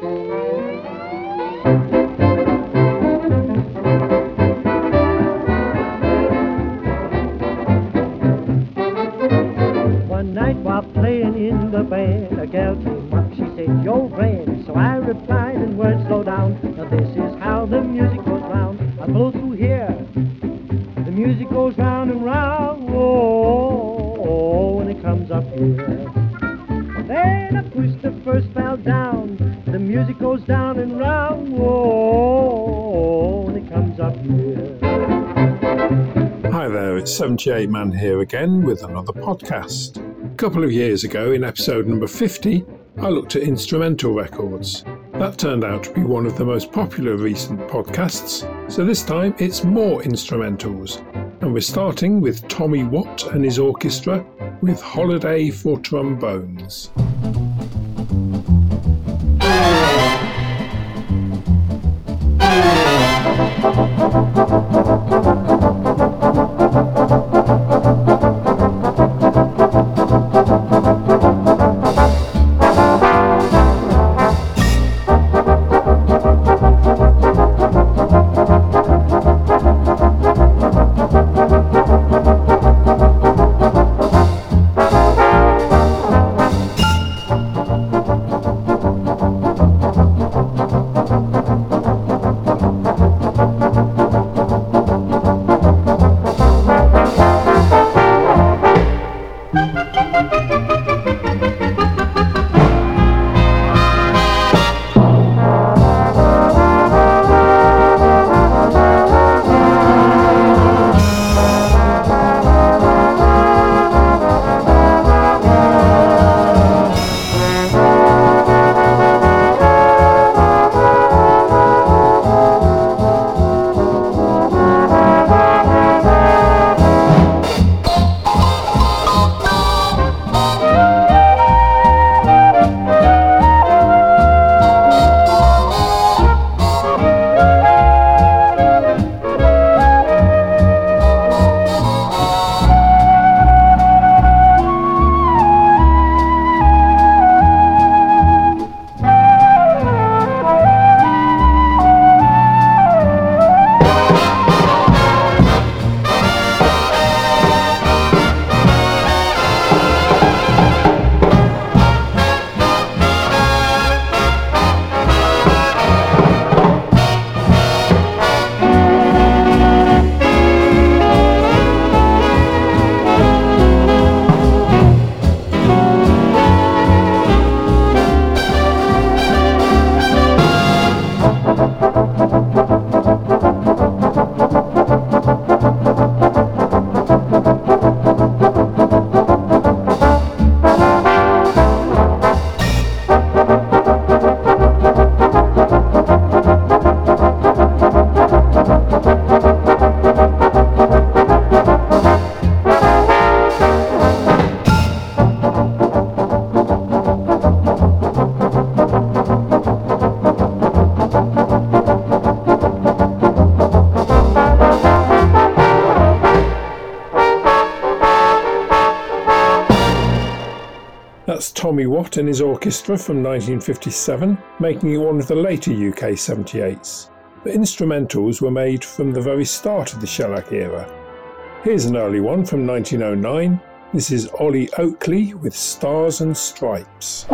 One 78 Man here again with another podcast. A couple of years ago, in episode number 50, I looked at instrumental records. That turned out to be one of the most popular recent podcasts, so this time it's more instrumentals. And we're starting with Tommy Watt and his orchestra with Holiday for Trombones. That's Tommy Watt and his orchestra from 1957, making it one of the later UK 78s. The instrumentals were made from the very start of the shellac era. Here's an early one from 1909. This is Olly Oakley with Stars and Stripes.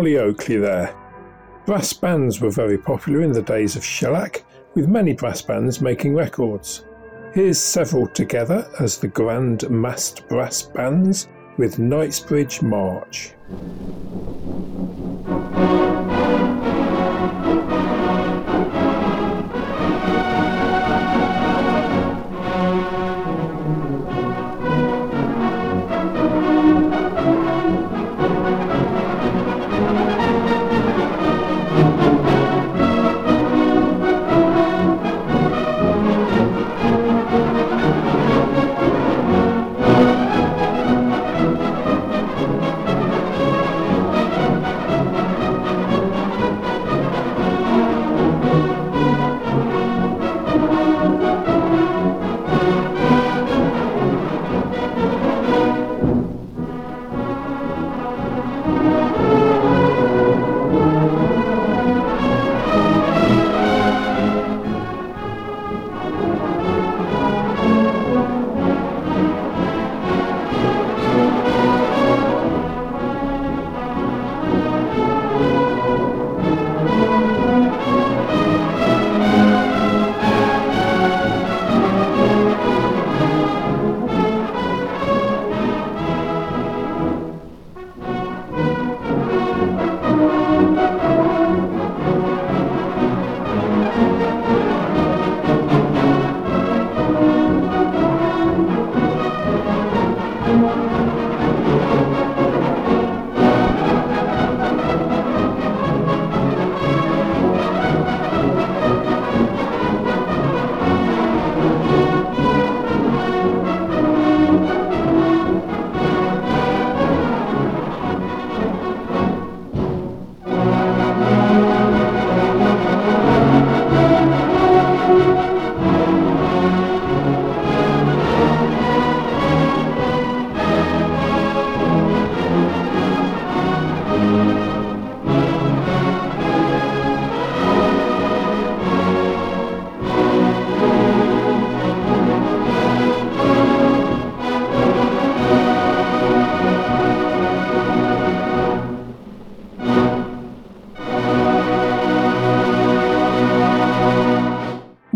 Olly Oakley there. Brass bands were very popular in the days of shellac, with many brass bands making records. Here's several together as the Grand Massed Brass Bands with Knightsbridge March.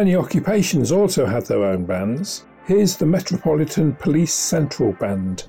Many occupations also had their own bands. Here's the Metropolitan Police Central Band.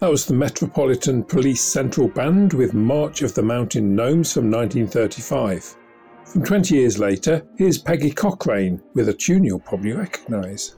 That was the Metropolitan Police Central Band with March of the Mountain Gnomes from 1935. From 20 years later, here's Peggy Cochrane with a tune you'll probably recognise.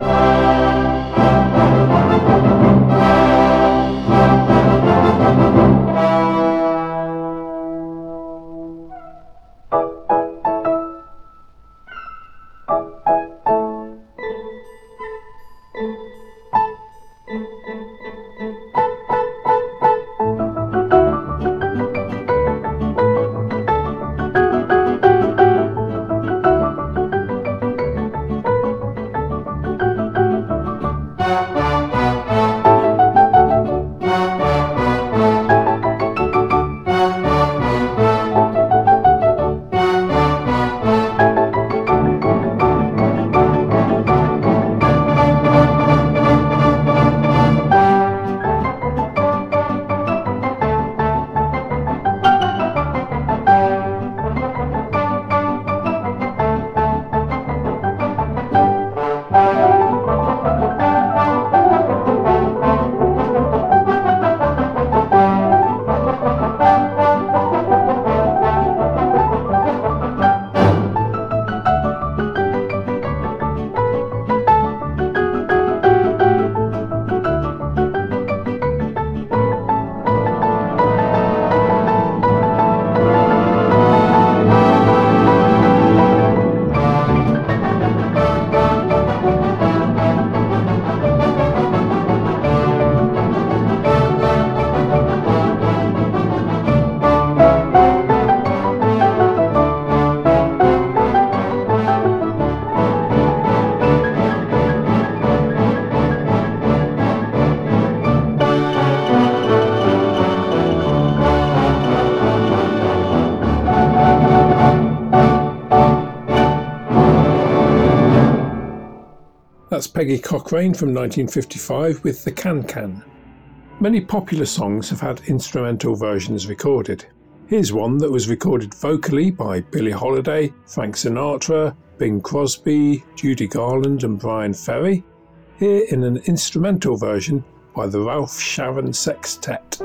Peggy Cochrane from 1955 with The Can Can. Many popular songs have had instrumental versions recorded. Here's one that was recorded vocally by Billie Holiday, Frank Sinatra, Bing Crosby, Judy Garland, and Bryan Ferry, here in an instrumental version by the Ralph Sharon Sextet.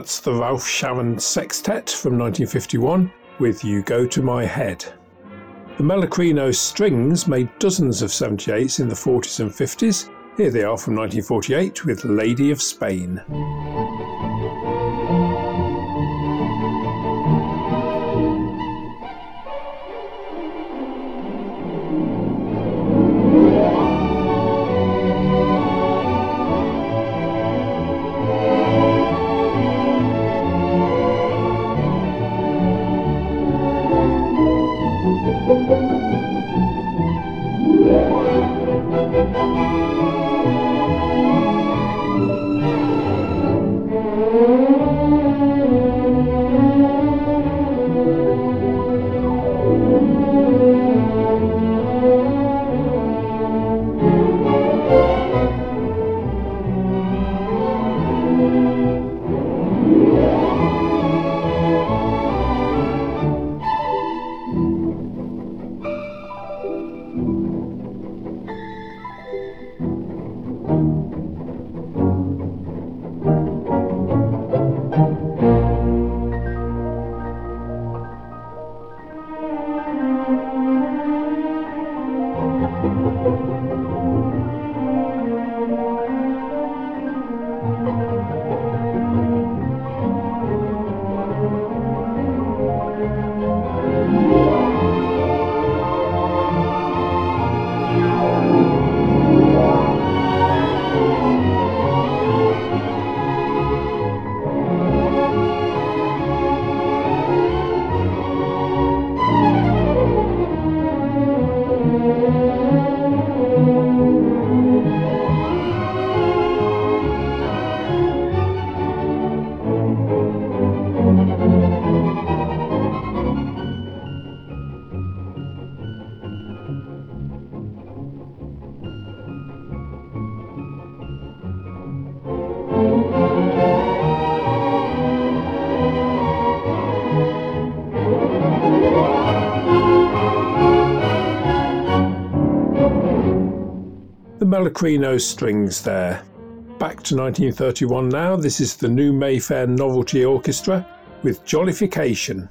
That's the Ralph Sharon Sextet from 1951 with You Go to My Head. The Melachrino Strings made dozens of 78s in the 40s and 50s. Here they are from 1948 with Lady of Spain. Melachrino strings there. Back to 1931 now, this is the New Mayfair Novelty Orchestra with Jollification.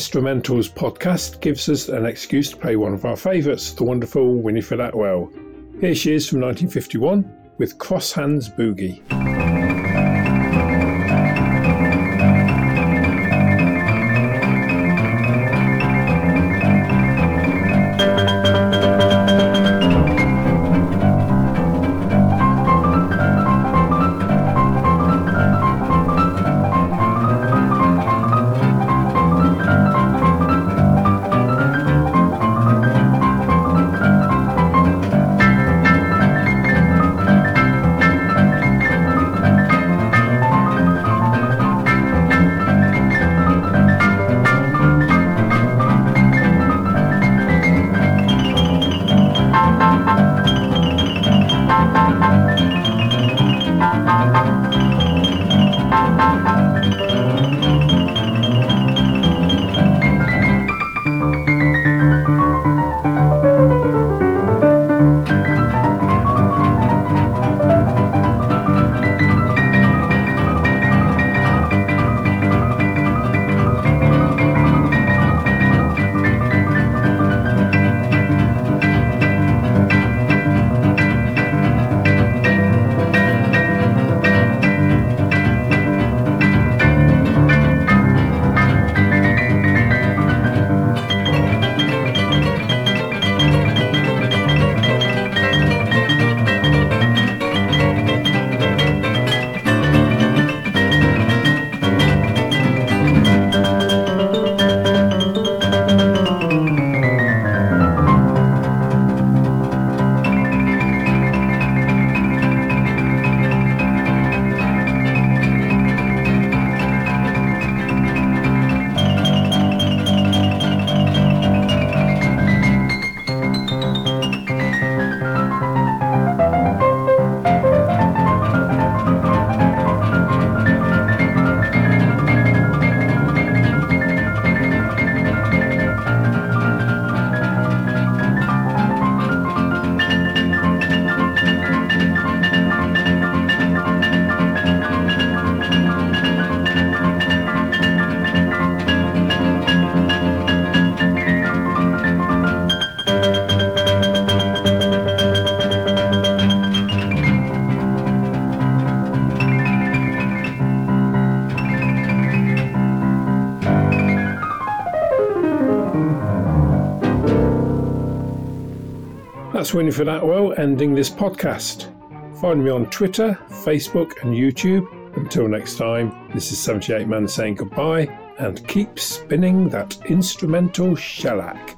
Instrumentals podcast gives us an excuse to play one of our favourites, the wonderful Winifred Atwell. Here she is from 1951 with Cross Hands Boogie. That's Winifred Atwell ending this podcast. Find me on Twitter, Facebook, and YouTube. Until next time, this is 78 Man saying goodbye and keep spinning that instrumental shellac.